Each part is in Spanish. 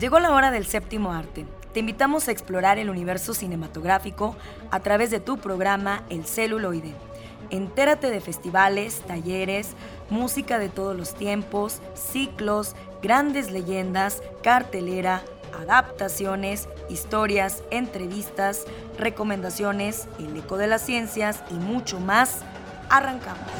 Llegó la hora del séptimo arte. Te invitamos a explorar el universo cinematográfico a través de tu programa El celuloide. Entérate de festivales, talleres, música de todos los tiempos, ciclos, grandes leyendas, cartelera, adaptaciones, historias, entrevistas, recomendaciones, el eco de las ciencias y mucho más. Arrancamos.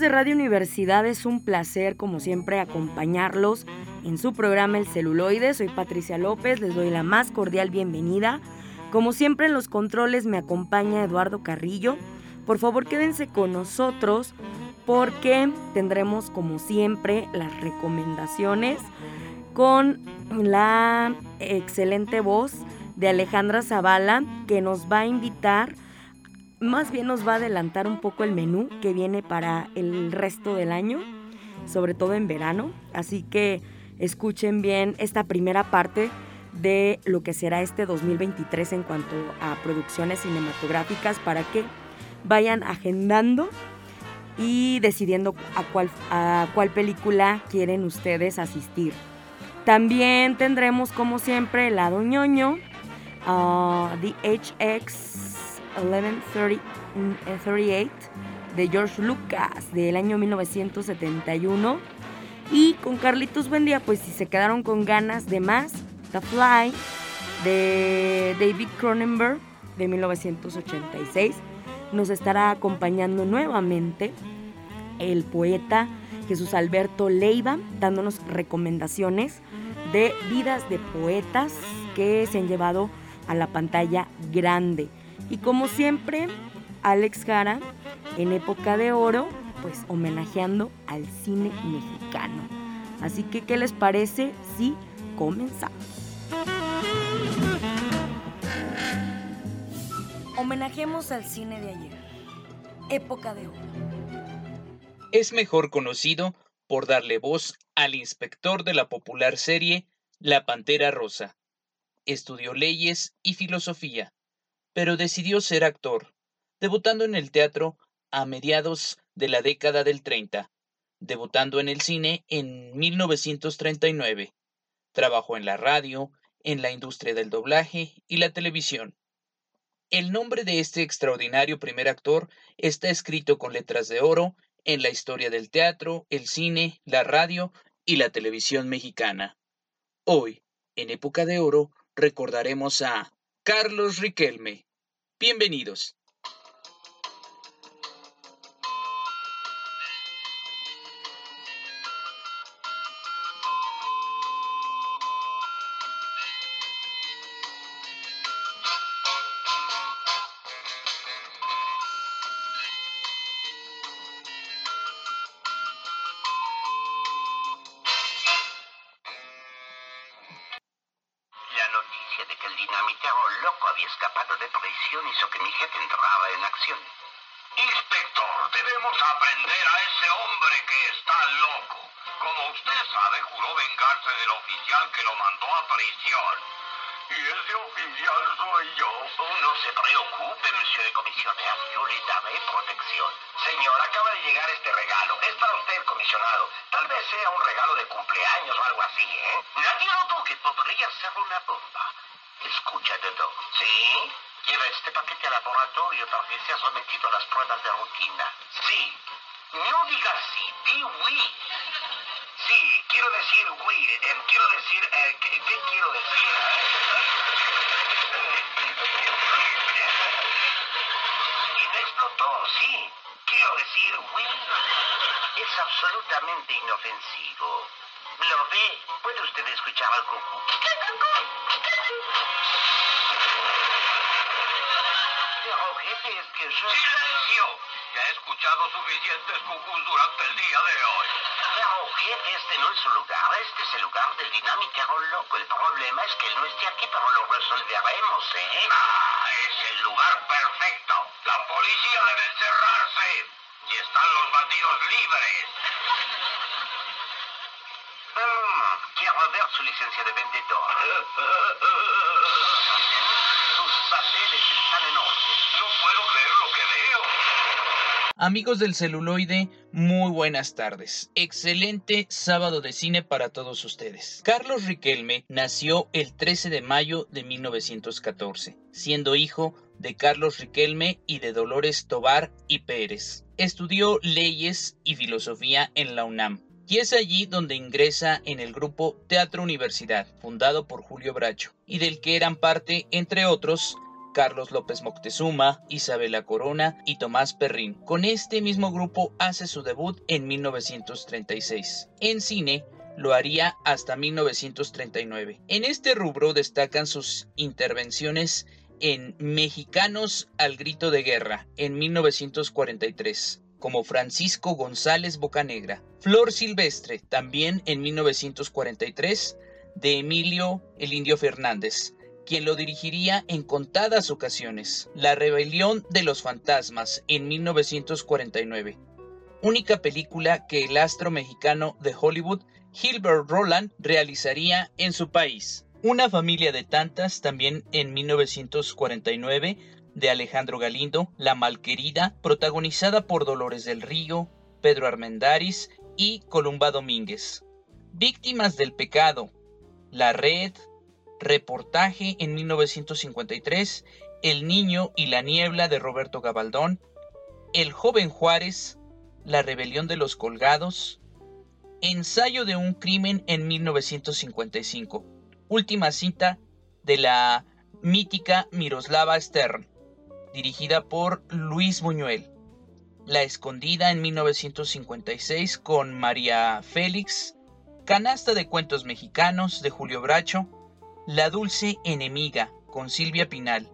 De Radio Universidad, es un placer como siempre acompañarlos en su programa El Celuloide. Soy Patricia López, les doy la más cordial bienvenida. Como siempre en los controles me acompaña Eduardo Carrillo. Por favor quédense con nosotros porque tendremos como siempre las recomendaciones con la excelente voz de Alejandra Zavala que nos va a invitar más bien nos va a adelantar un poco el menú que viene para el resto del año, sobre todo en verano. Así que escuchen bien esta primera parte de lo que será este 2023 en cuanto a producciones cinematográficas para que vayan agendando y decidiendo a cuál, a cuál película quieren ustedes asistir. También tendremos como siempre el lado ñoño, uh, The HX 1138 de George Lucas del año 1971. Y con Carlitos Buendía, pues si se quedaron con ganas de más, The Fly de David Cronenberg de 1986 nos estará acompañando nuevamente el poeta Jesús Alberto Leiva, dándonos recomendaciones de vidas de poetas que se han llevado a la pantalla grande. Y como siempre, Alex Jara, en época de oro, pues homenajeando al cine mexicano. Así que, ¿qué les parece si comenzamos? Homenajemos al cine de ayer, época de oro. Es mejor conocido por darle voz al inspector de la popular serie La Pantera Rosa. Estudió leyes y filosofía pero decidió ser actor, debutando en el teatro a mediados de la década del 30, debutando en el cine en 1939. Trabajó en la radio, en la industria del doblaje y la televisión. El nombre de este extraordinario primer actor está escrito con letras de oro en la historia del teatro, el cine, la radio y la televisión mexicana. Hoy, en época de oro, recordaremos a Carlos Riquelme. Bienvenidos. chavo loco había escapado de prisión hizo que mi jefe entraba en acción. Inspector, debemos aprender a ese hombre que está loco. Como usted sabe, juró vengarse del oficial que lo mandó a prisión. Y ese oficial soy yo. No se preocupe, monsieur comisionado. Yo le daré protección. Señor, acaba de llegar este regalo. Es para usted, comisionado. Tal vez sea un regalo de cumpleaños o algo así, ¿eh? Nadie lo toque. Podría ser una bomba. Sí. Lleva este paquete al laboratorio para que sea sometido a las pruebas de rutina. Sí. No digas sí, di oui. Sí, quiero decir oui. Eh, em, quiero decir, eh, ¿qué, quiero decir? Y me explotó, sí. Quiero decir oui. Es absolutamente inofensivo. Lo ve. Puede usted escuchar al cucú. veces que yo... ¡Silencio! Ya he escuchado suficientes cucús durante el día de hoy. Claro, jefe, este no es su lugar. Este es el lugar del dinámico loco. El problema es que él no esté aquí, pero lo resolveremos, ¿eh? Ah, es el lugar perfecto. La policía debe encerrarse. Y están los bandidos libres. Mm, quiero ver su licencia de vendedor. Amigos del celuloide, muy buenas tardes. Excelente sábado de cine para todos ustedes. Carlos Riquelme nació el 13 de mayo de 1914, siendo hijo de Carlos Riquelme y de Dolores Tobar y Pérez. Estudió leyes y filosofía en la UNAM y es allí donde ingresa en el grupo Teatro Universidad, fundado por Julio Bracho, y del que eran parte, entre otros, Carlos López Moctezuma, Isabela Corona y Tomás Perrín. Con este mismo grupo hace su debut en 1936. En cine, lo haría hasta 1939. En este rubro destacan sus intervenciones en Mexicanos al Grito de Guerra en 1943, como Francisco González Bocanegra, Flor Silvestre, también en 1943, de Emilio el Indio Fernández, quien lo dirigiría en contadas ocasiones, La Rebelión de los Fantasmas en 1949, única película que el astro mexicano de Hollywood, Gilbert Roland, realizaría en su país. Una familia de tantas también en 1949 de Alejandro Galindo, La Malquerida, protagonizada por Dolores del Río, Pedro Armendáriz y Columba Domínguez. Víctimas del pecado, La Red, Reportaje en 1953, El Niño y la Niebla de Roberto Gabaldón, El Joven Juárez, La Rebelión de los Colgados, Ensayo de un Crimen en 1955, última cita de la mítica Miroslava Stern, dirigida por Luis Buñuel. La Escondida en 1956 con María Félix, Canasta de Cuentos Mexicanos de Julio Bracho, la dulce enemiga con Silvia Pinal.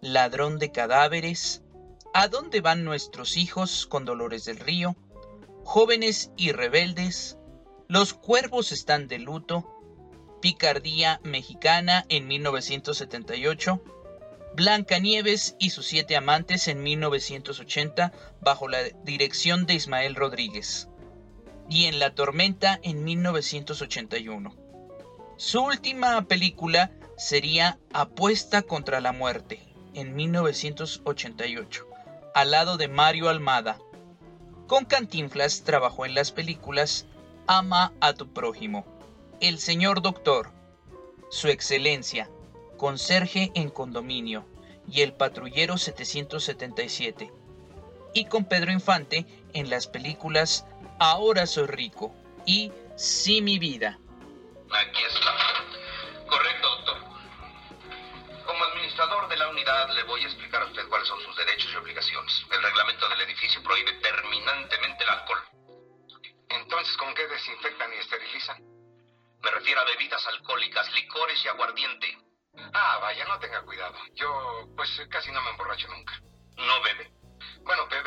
Ladrón de cadáveres. ¿A dónde van nuestros hijos con Dolores del Río? Jóvenes y rebeldes. Los cuervos están de luto. Picardía mexicana en 1978. Blancanieves y sus siete amantes en 1980 bajo la dirección de Ismael Rodríguez. Y en La Tormenta en 1981. Su última película sería Apuesta contra la muerte, en 1988, al lado de Mario Almada. Con Cantinflas trabajó en las películas Ama a tu prójimo, El Señor Doctor, Su Excelencia, Conserje en Condominio y El Patrullero 777. Y con Pedro Infante en las películas Ahora soy rico y Sí mi vida. Aquí está. Correcto, doctor. Como administrador de la unidad, le voy a explicar a usted cuáles son sus derechos y obligaciones. El reglamento del edificio prohíbe terminantemente el alcohol. Entonces, ¿con qué desinfectan y esterilizan? Me refiero a bebidas alcohólicas, licores y aguardiente. Ah, vaya, no tenga cuidado. Yo, pues, casi no me emborracho nunca. ¿No bebe? Bueno, beber,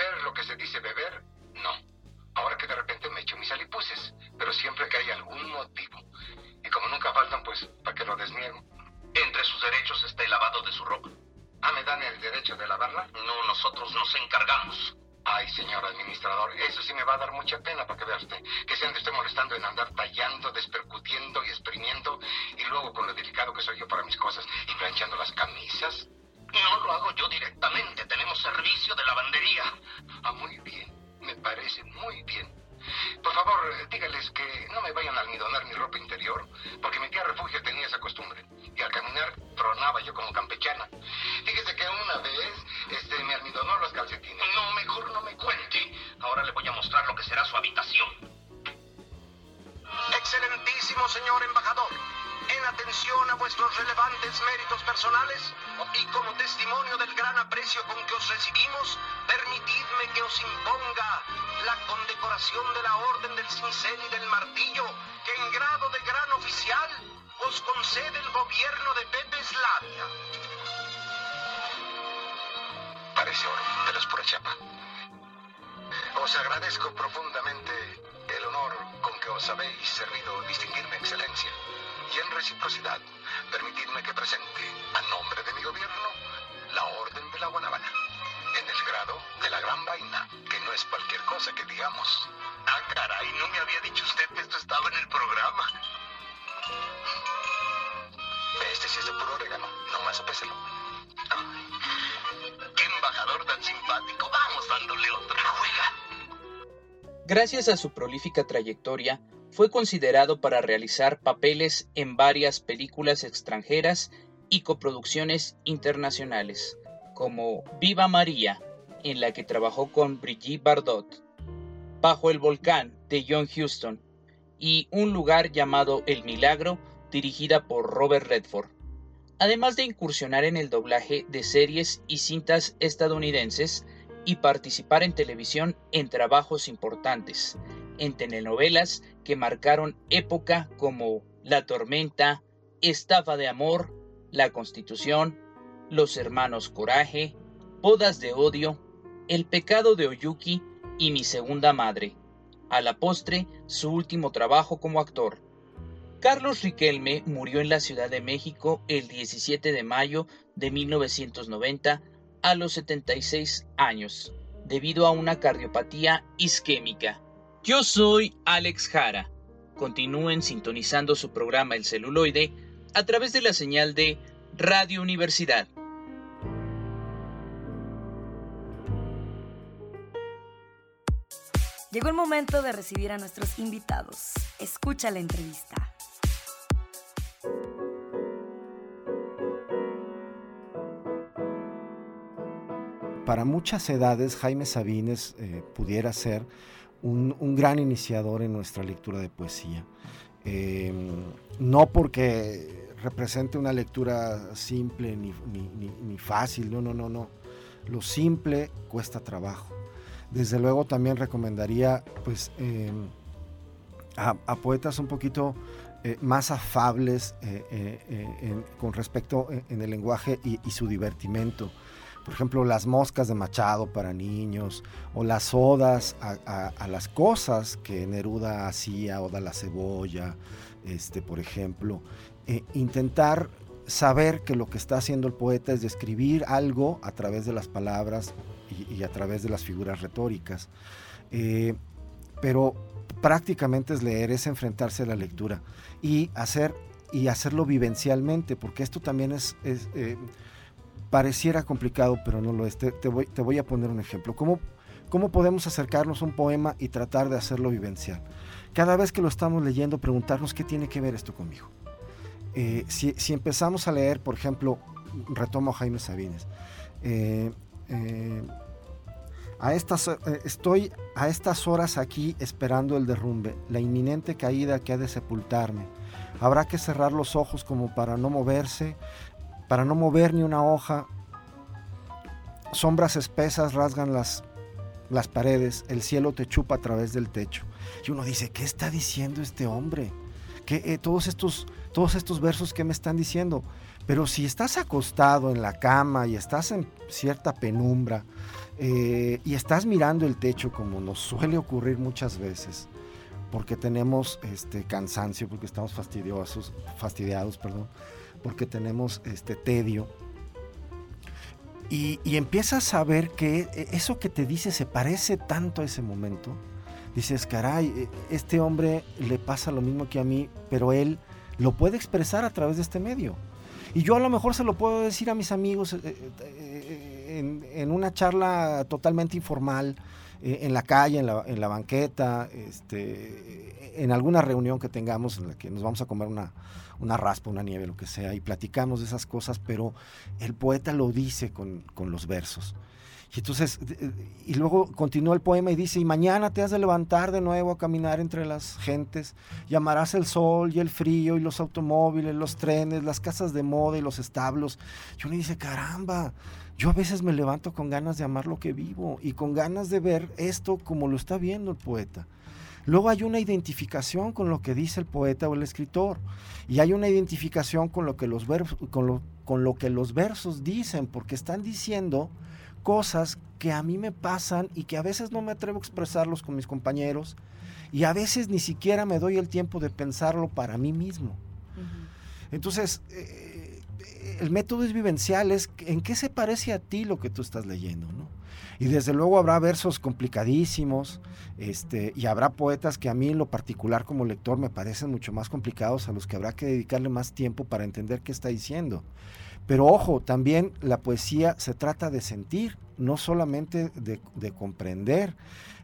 Sopéselo. Ay. tan simpático. Vamos dándole otra. Gracias a su prolífica trayectoria, fue considerado para realizar papeles en varias películas extranjeras y coproducciones internacionales, como Viva María, en la que trabajó con Brigitte Bardot, Bajo el Volcán, de John Huston, y Un lugar llamado El Milagro, dirigida por Robert Redford. Además de incursionar en el doblaje de series y cintas estadounidenses y participar en televisión en trabajos importantes, en telenovelas que marcaron época como La Tormenta, Estafa de Amor, La Constitución, Los Hermanos Coraje, Bodas de Odio, El Pecado de Oyuki y Mi Segunda Madre. A la postre, su último trabajo como actor. Carlos Riquelme murió en la Ciudad de México el 17 de mayo de 1990 a los 76 años, debido a una cardiopatía isquémica. Yo soy Alex Jara. Continúen sintonizando su programa El celuloide a través de la señal de Radio Universidad. Llegó el momento de recibir a nuestros invitados. Escucha la entrevista. Para muchas edades, Jaime Sabines eh, pudiera ser un, gran iniciador en nuestra lectura de poesía. Em, no porque represente una lectura simple ni, fácil, no, no, no, no. Lo simple cuesta trabajo. Desde luego también recomendaría pues, em, a, poetas un poquito eh, más afables eh, eh, con respecto en el lenguaje y, y su divertimento por ejemplo, las moscas de Machado para niños, o las odas a, las cosas que Neruda hacía, Oda la cebolla, este, por ejemplo. Eh, intentar saber que lo que está haciendo el poeta es describir algo a través de las palabras y, a través de las figuras retóricas. Eh, pero prácticamente es leer, es enfrentarse a la lectura y hacer y hacerlo vivencialmente, porque esto también es, eh, pareciera complicado, pero no lo es. Te, voy, te voy, a poner un ejemplo. ¿Cómo, ¿Cómo podemos acercarnos a un poema y tratar de hacerlo vivencial? Cada vez que lo estamos leyendo, preguntarnos qué tiene que ver esto conmigo. Eh, si, empezamos a leer, por ejemplo, retomo a Jaime Sabines, eh, eh, a estas, estoy a estas horas aquí esperando el derrumbe, la inminente caída que ha de sepultarme. Habrá que cerrar los ojos como para no moverse, para no mover ni una hoja. Sombras espesas rasgan las, las paredes, el cielo te chupa a través del techo. Y uno dice, ¿qué está diciendo este hombre? ¿Qué, eh, todos, estos, todos estos versos que me están diciendo. Pero si estás acostado en la cama y estás en cierta penumbra eh, y estás mirando el techo como nos suele ocurrir muchas veces, porque tenemos este cansancio, porque estamos fastidiosos, fastidiados, perdón, porque tenemos este tedio. Y, empiezas a ver que e, eso que te dice se parece tanto a ese momento. Dices, caray, e, este hombre le pasa lo mismo que a mí, pero él lo puede expresar a través de este medio. Y yo a lo mejor se lo puedo decir a mis amigos eh, en, en, una charla totalmente informal, eh, en la calle, en la, en la banqueta, este, en alguna reunión que tengamos en la que nos vamos a comer una, una raspa, una nieve, lo que sea, y platicamos de esas cosas, pero el poeta lo dice con, con los versos. Y entonces, y luego continúa el poema y dice, y mañana te has de levantar de nuevo a caminar entre las gentes, llamarás el sol y el frío y los automóviles, los trenes, las casas de moda y los establos. Y uno dice, caramba, yo a veces me levanto con ganas de amar lo que vivo y con ganas de ver esto como lo está viendo el poeta. Luego hay una identificación con lo que dice el poeta o el escritor y hay una identificación con lo que los, con lo, con lo que los versos dicen, porque están diciendo cosas que a mí me pasan y que a veces no me atrevo a expresarlos con mis compañeros y a veces ni siquiera me doy el tiempo de pensarlo para mí mismo. Entonces, eh, el método es vivencial, es en qué se parece a ti lo que tú estás leyendo, ¿no? Y desde luego habrá versos complicadísimos, este, y habrá poetas que a mí en lo particular como lector me parecen mucho más complicados, a los que habrá que dedicarle más tiempo para entender qué está diciendo. Pero ojo, también la poesía se trata de sentir, no solamente de, comprender.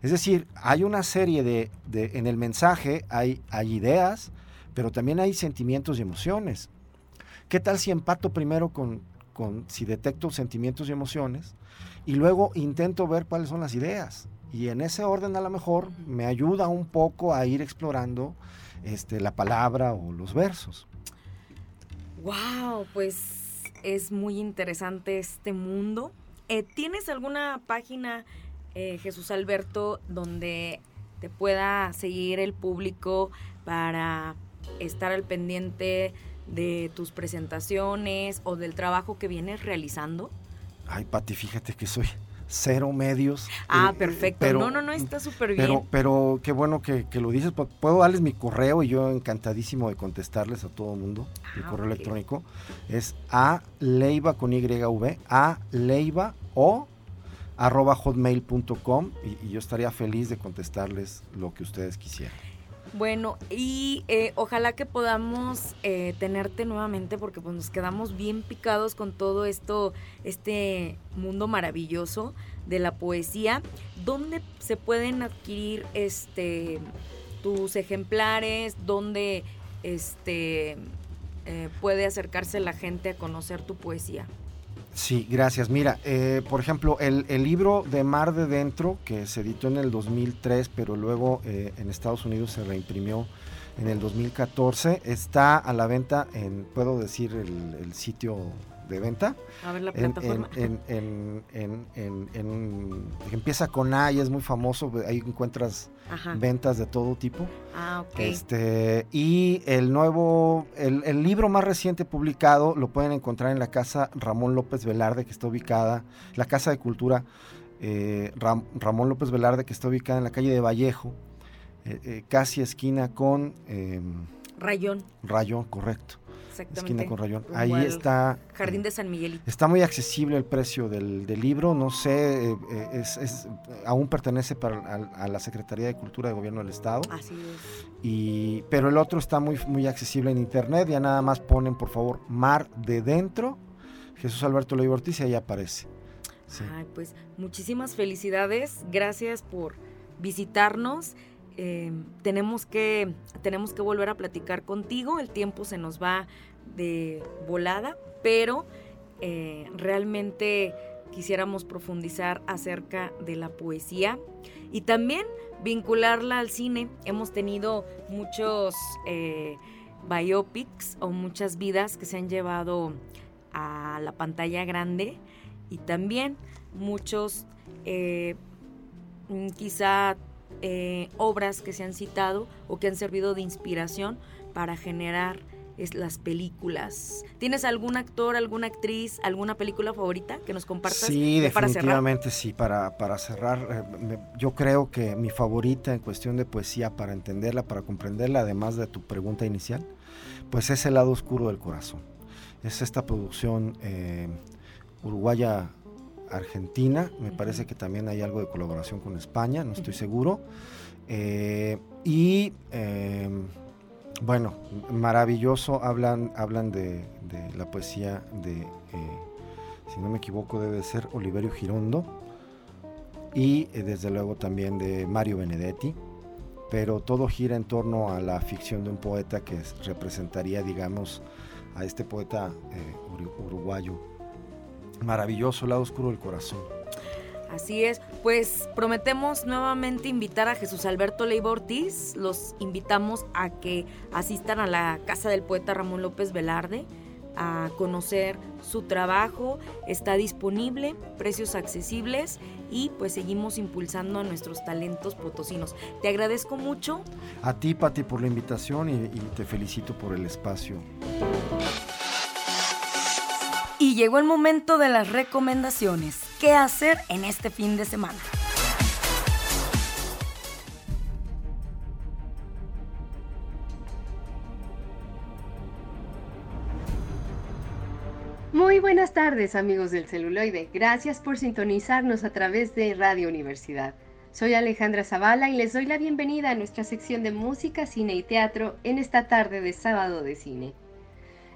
Es decir, hay una serie de, en el mensaje hay, hay ideas, pero también hay sentimientos y emociones. ¿Qué tal si empato primero con, con si detecto sentimientos y emociones y luego intento ver cuáles son las ideas? Y en ese orden a lo mejor me ayuda un poco a ir explorando este, la palabra o los versos. Wow, pues es muy interesante este mundo. Eh, ¿Tienes alguna página, eh, Jesús Alberto, donde te pueda seguir el público para estar al pendiente de tus presentaciones o del trabajo que vienes realizando? Ay, Pati, fíjate que soy cero medios. Ah, eh, perfecto. no, no, no, está súper bien. Pero, pero qué bueno que, lo dices. Puedo darles mi correo y yo encantadísimo de contestarles a todo el mundo. mi ah, correo electrónico es a leiva con YV, a leiva o arroba hotmail.com y, y yo estaría feliz de contestarles lo que ustedes quisieran. Bueno, y eh, ojalá que podamos eh, tenerte nuevamente porque pues nos quedamos bien picados con todo esto, este mundo maravilloso de la poesía. ¿Dónde se pueden adquirir este tus ejemplares? ¿Dónde este eh, puede acercarse la gente a conocer tu poesía? Sí, gracias. Mira, eh, por ejemplo, el, libro de Mar de Dentro, que se editó en el 2003, pero luego eh, en Estados Unidos se reimprimió en el 2014, está a la venta en, puedo decir, el sitio de venta. A ver la plataforma. En, en, en, empieza con A y es muy famoso, ahí encuentras ventas de todo tipo. Ah, ok. Este, y el nuevo, el, libro más reciente publicado lo pueden encontrar en la casa Ramón López Velarde, que está ubicada, la Casa de Cultura eh, Ramón López Velarde, que está ubicada en la calle de Vallejo, eh, eh, casi esquina con... Em, Rayón. Rayón, correcto. Esquina con Rayón. Ahí está. Jardín de San Miguelito. Está muy accesible el precio del, libro. No sé, eh, eh, es, aún pertenece para, a, la Secretaría de Cultura de Gobierno del Estado. Así es. Y, pero el otro está muy, muy accesible en internet. Ya nada más ponen, por favor, Mar de Dentro. Jesús Alberto Leiva Ortiz y ahí aparece. Ay, pues muchísimas felicidades. Gracias por visitarnos. Eh, tenemos, que, tenemos que volver a platicar contigo, el tiempo se nos va de volada, pero eh, realmente quisiéramos profundizar acerca de la poesía y también vincularla al cine. Hemos tenido muchos eh, biopics o muchas vidas que se han llevado a la pantalla grande y también muchos quizá eh, obras que se han citado o que han servido de inspiración para generar las películas. ¿Tienes algún actor, alguna actriz, alguna película favorita que nos compartas? Sí, definitivamente sí. Para, para cerrar, eh, yo creo que mi favorita en cuestión de poesía, para entenderla, para comprenderla, además de tu pregunta inicial, pues es El lado oscuro del corazón. Es esta producción eh, uruguaya Argentina, me parece que también hay algo de colaboración con España, no estoy seguro. Eh, y em, bueno, maravilloso, hablan, hablan de, la poesía de, eh, si no me equivoco, debe ser Oliverio Girondo y eh, desde luego también de Mario Benedetti, pero todo gira en torno a la ficción de un poeta que representaría, digamos, a este poeta uruguayo maravilloso lado oscuro del corazón. Así es, pues prometemos nuevamente invitar a Jesús Alberto Leiva Ortiz, los invitamos a que asistan a la casa del poeta Ramón López Velarde a conocer su trabajo, está disponible, precios accesibles y pues seguimos impulsando a nuestros talentos potosinos. Te agradezco mucho. A ti, Pati, por la invitación y, y te felicito por el espacio. Y llegó el momento de las recomendaciones. ¿Qué hacer en este fin de semana? Muy buenas tardes amigos del celuloide. Gracias por sintonizarnos a través de Radio Universidad. Soy Alejandra Zavala y les doy la bienvenida a nuestra sección de música, cine y teatro en esta tarde de sábado de cine.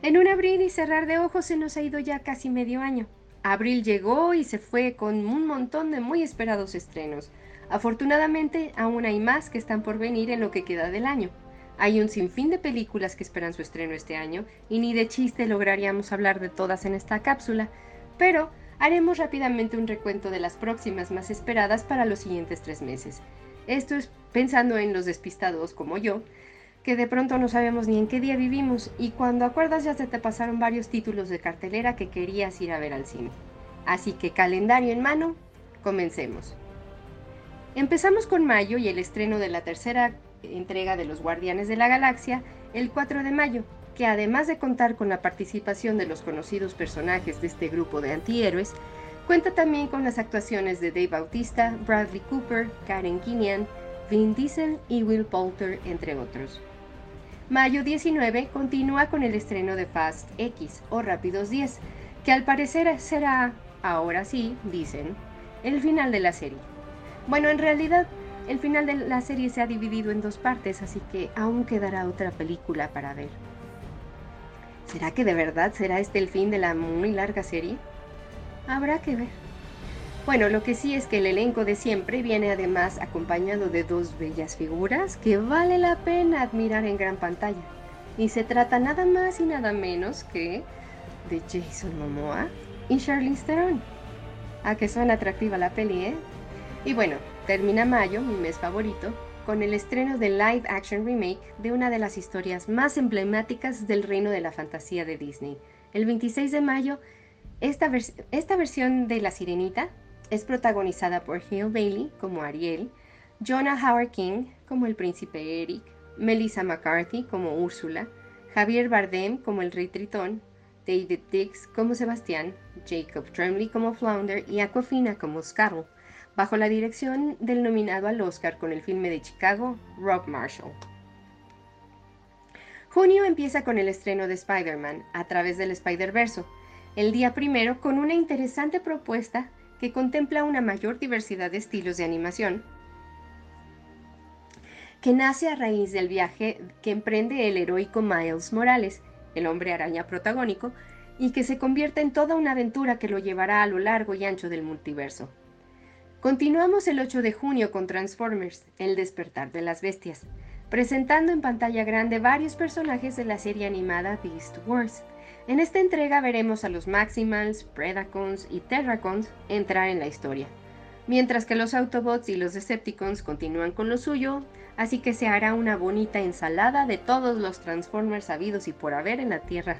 En un abrir y cerrar de ojos se nos ha ido ya casi medio año. Abril llegó y se fue con un montón de muy esperados estrenos. Afortunadamente, aún hay más que están por venir en lo que queda del año. Hay un sinfín de películas que esperan su estreno este año y ni de chiste lograríamos hablar de todas en esta cápsula, pero haremos rápidamente un recuento de las próximas más esperadas para los siguientes tres meses. Esto es pensando en los despistados como yo, que de pronto no sabemos ni en qué día vivimos y cuando acuerdas ya se te pasaron varios títulos de cartelera que querías ir a ver al cine. Así que calendario en mano, comencemos. Empezamos con mayo y el estreno de la tercera entrega de Los Guardianes de la Galaxia el 4 de mayo, que además de contar con la participación de los conocidos personajes de este grupo de antihéroes, cuenta también con las actuaciones de Dave Bautista, Bradley Cooper, Karen Kinian, Vin Diesel y Will Poulter, entre otros. Mayo 19 continúa con el estreno de Fast X o Rápidos 10, que al parecer será, ahora sí, dicen, el final de la serie. Bueno, en realidad el final de la serie se ha dividido en dos partes, así que aún quedará otra película para ver. ¿Será que de verdad será este el fin de la muy larga serie? Habrá que ver. Bueno, lo que sí es que el elenco de siempre viene además acompañado de dos bellas figuras que vale la pena admirar en gran pantalla. Y se trata nada más y nada menos que de Jason Momoa y Charlize Theron. ¿A que suena atractiva la peli, eh? Y bueno, termina mayo, mi mes favorito, con el estreno del live action remake de una de las historias más emblemáticas del reino de la fantasía de Disney. El 26 de mayo, esta, esta versión de La Sirenita es protagonizada por Hale Bailey como Ariel, Jonah Howard King como el príncipe Eric, Melissa McCarthy como Úrsula, Javier Bardem como el rey Tritón, David Dix como Sebastián, Jacob Tremblay como Flounder y Aquafina como Scarlet bajo la dirección del nominado al Oscar con el filme de Chicago, Rob Marshall. Junio empieza con el estreno de Spider-Man a través del Spider-Verse, el día primero con una interesante propuesta que contempla una mayor diversidad de estilos de animación, que nace a raíz del viaje que emprende el heroico Miles Morales, el hombre araña protagónico, y que se convierte en toda una aventura que lo llevará a lo largo y ancho del multiverso. Continuamos el 8 de junio con Transformers, El despertar de las bestias, presentando en pantalla grande varios personajes de la serie animada Beast Wars. En esta entrega veremos a los Maximals, Predacons y Terracons entrar en la historia, mientras que los Autobots y los Decepticons continúan con lo suyo, así que se hará una bonita ensalada de todos los Transformers habidos y por haber en la Tierra.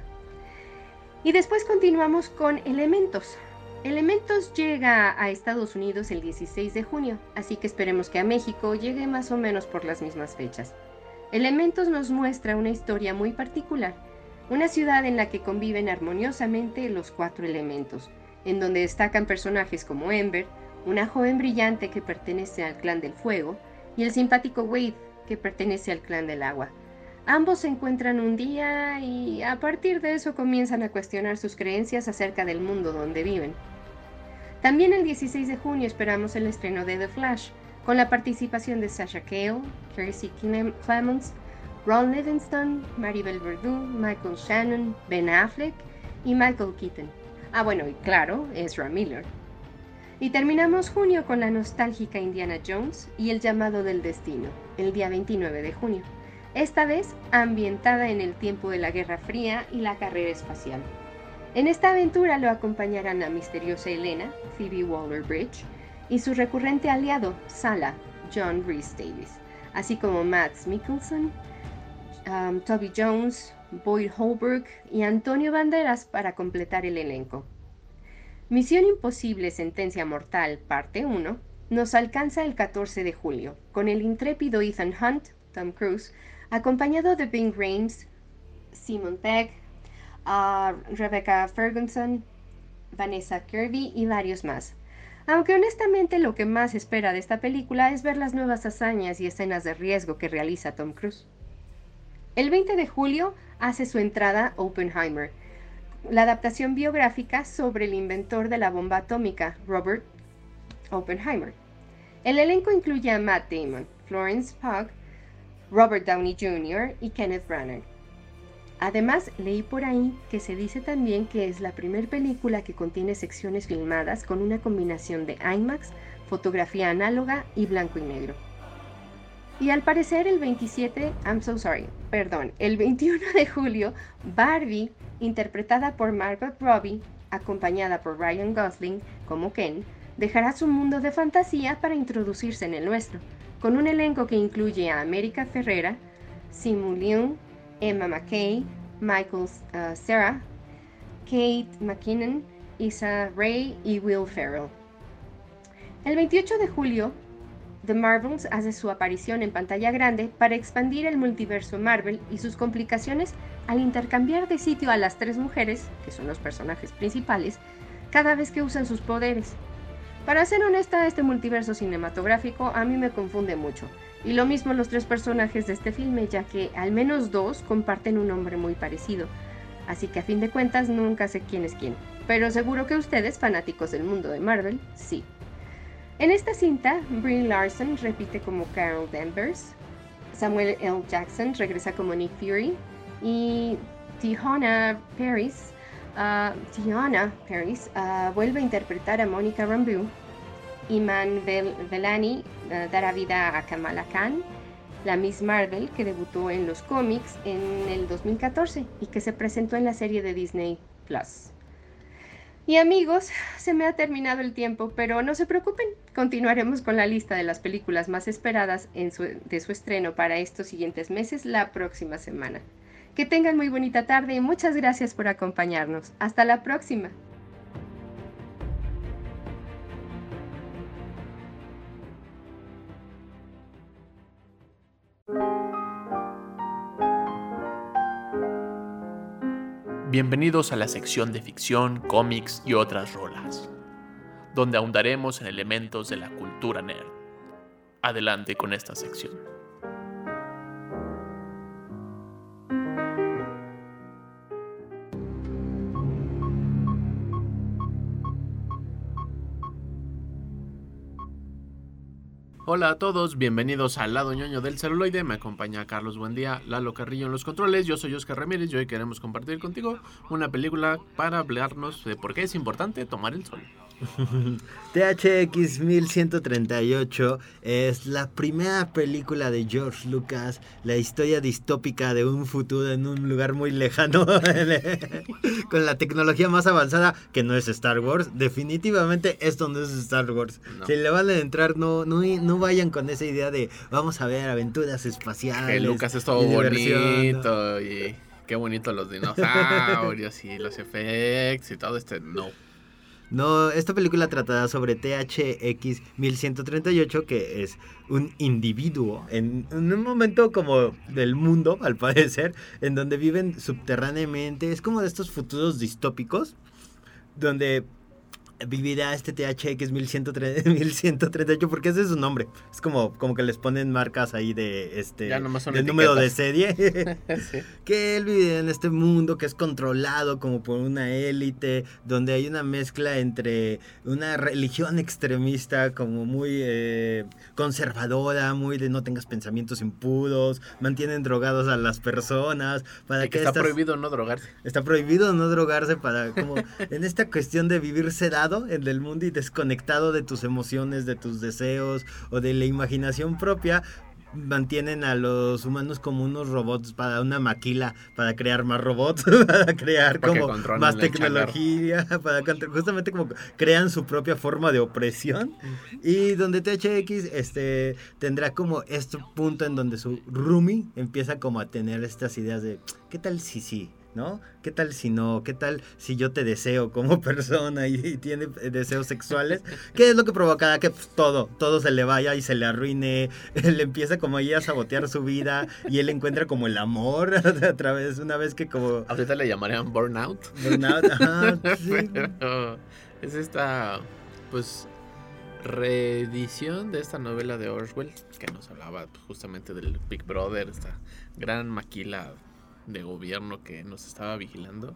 Y después continuamos con Elementos, Elementos llega a Estados Unidos el 16 de junio, así que esperemos que a México llegue más o menos por las mismas fechas. Elementos nos muestra una historia muy particular, una ciudad en la que conviven armoniosamente los cuatro elementos, en donde destacan personajes como Ember, una joven brillante que pertenece al clan del fuego, y el simpático Wade, que pertenece al clan del agua. Ambos se encuentran un día y a partir de eso comienzan a cuestionar sus creencias acerca del mundo donde viven. También el 16 de junio esperamos el estreno de The Flash, con la participación de Sasha Cale, Kiersey Clemons, Ron Livingston, Maribel Verdú, Michael Shannon, Ben Affleck y Michael Keaton. Ah, bueno, y claro, Ezra Miller. Y terminamos junio con la nostálgica Indiana Jones y El llamado del destino, el día 29 de junio. Esta vez ambientada en el tiempo de la Guerra Fría y la carrera espacial. En esta aventura lo acompañarán la misteriosa Elena, Phoebe Waller-Bridge, y su recurrente aliado, Sala, John Rhys Davis, así como Matt Mikkelsen, um, Toby Jones, Boyd Holbrook y Antonio Banderas para completar el elenco. Misión Imposible Sentencia Mortal, parte 1, nos alcanza el 14 de julio, con el intrépido Ethan Hunt, Tom Cruise, acompañado de Bing Rames, Simon Pegg, a Rebecca Ferguson, Vanessa Kirby y varios más. Aunque honestamente lo que más espera de esta película es ver las nuevas hazañas y escenas de riesgo que realiza Tom Cruise. El 20 de julio hace su entrada Oppenheimer, la adaptación biográfica sobre el inventor de la bomba atómica, Robert Oppenheimer. El elenco incluye a Matt Damon, Florence Pugh, Robert Downey Jr. y Kenneth Branagh. Además, leí por ahí que se dice también que es la primera película que contiene secciones filmadas con una combinación de IMAX, fotografía análoga y blanco y negro. Y al parecer el 27, I'm so sorry, perdón, el 21 de julio, Barbie, interpretada por Margot Robbie, acompañada por Ryan Gosling como Ken, dejará su mundo de fantasía para introducirse en el nuestro, con un elenco que incluye a América Ferrera, Simu Leung, Emma McKay, Michael uh, Sarah, Kate McKinnon, Isa Ray y Will Ferrell. El 28 de julio, The Marvels hace su aparición en pantalla grande para expandir el multiverso Marvel y sus complicaciones al intercambiar de sitio a las tres mujeres, que son los personajes principales, cada vez que usan sus poderes. Para ser honesta, este multiverso cinematográfico a mí me confunde mucho, y lo mismo los tres personajes de este filme, ya que al menos dos comparten un nombre muy parecido. Así que a fin de cuentas nunca sé quién es quién. Pero seguro que ustedes, fanáticos del mundo de Marvel, sí. En esta cinta, Brie Larson repite como Carol Danvers, Samuel L. Jackson regresa como Nick Fury y Tiana Paris, uh, Paris uh, vuelve a interpretar a Monica Rambeau Iman Velani eh, dará vida a Kamala Khan, la Miss Marvel que debutó en los cómics en el 2014 y que se presentó en la serie de Disney Plus. Y amigos, se me ha terminado el tiempo, pero no se preocupen, continuaremos con la lista de las películas más esperadas de su estreno para estos siguientes meses la próxima semana. Que tengan muy bonita tarde y muchas gracias por acompañarnos. Hasta la próxima. Bienvenidos a la sección de ficción, cómics y otras rolas, donde ahondaremos en elementos de la cultura nerd. Adelante con esta sección. Hola a todos, bienvenidos al lado ñoño del celuloide. Me acompaña Carlos Buendía, Lalo Carrillo en los controles. Yo soy Oscar Ramírez y hoy queremos compartir contigo una película para hablarnos de por qué es importante tomar el sol. THX 1138 es la primera película de George Lucas, la historia distópica de un futuro en un lugar muy lejano, con la tecnología más avanzada que no es Star Wars. Definitivamente esto no es Star Wars. Si le van a entrar, no, no, no vayan con esa idea de vamos a ver aventuras espaciales. Que Lucas es todo bonito y qué bonito los dinosaurios y los efectos y todo este no. No, esta película tratará sobre THX 1138, que es un individuo en, en, un momento como del mundo, al parecer, en donde viven subterráneamente. Es como de estos futuros distópicos, donde vivirá este THX 1138 porque ese es su nombre. Es como, como que les ponen marcas ahí de este de número de serie. Que él vive en este mundo que es controlado como por una élite, donde hay una mezcla entre una religión extremista como muy eh, conservadora, muy de no tengas pensamientos impuros, mantienen drogados a las personas para que, está prohibido no drogarse. Está prohibido no drogarse para como en esta cuestión de vivir sedado en el mundo y desconectado de tus emociones, de tus deseos o de la imaginación propia, mantienen a los humanos como unos robots para una maquila, para crear más robots, para crear como más tecnología, para justamente como crean su propia forma de opresión y donde THX este tendrá como este punto en donde su Rumi empieza como a tener estas ideas de ¿qué tal si sí? ¿No? ¿Qué tal si no? ¿Qué tal si yo te deseo como persona y, tiene deseos sexuales? ¿Qué es lo que provocará que pues, todo, todo se le vaya y se le arruine? Él empieza como ahí a sabotear su vida y él encuentra como el amor a través, una vez que como... Ahorita le llamarían burnout. Burnout, ajá, es esta, pues, reedición de esta novela de Orwell que nos hablaba justamente del Big Brother, esta gran maquila de gobierno que nos estaba vigilando.